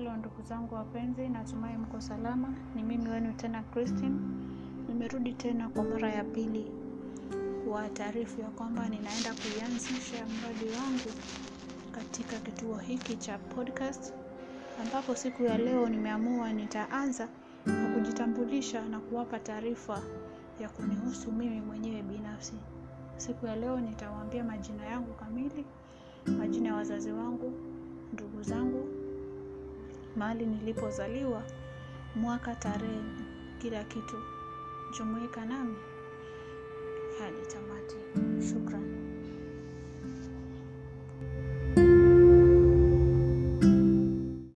ndugu zangu wapenzi, natumai mko salama. Ni mimi wenu tena Christine. Nimerudi tena kwa mara ya pili kwa taarifu ya kwamba ninaenda kuianzisha mradi wangu katika kituo hiki cha podcast, ambapo siku ya leo nimeamua nitaanza kwa kujitambulisha na kuwapa taarifa ya kunihusu mimi mwenyewe binafsi. Siku ya leo nitawaambia majina yangu kamili, majina ya wazazi wangu, ndugu zangu, mahali nilipozaliwa, mwaka, tarehe, kila kitu. Jumuika nami hadi tamati.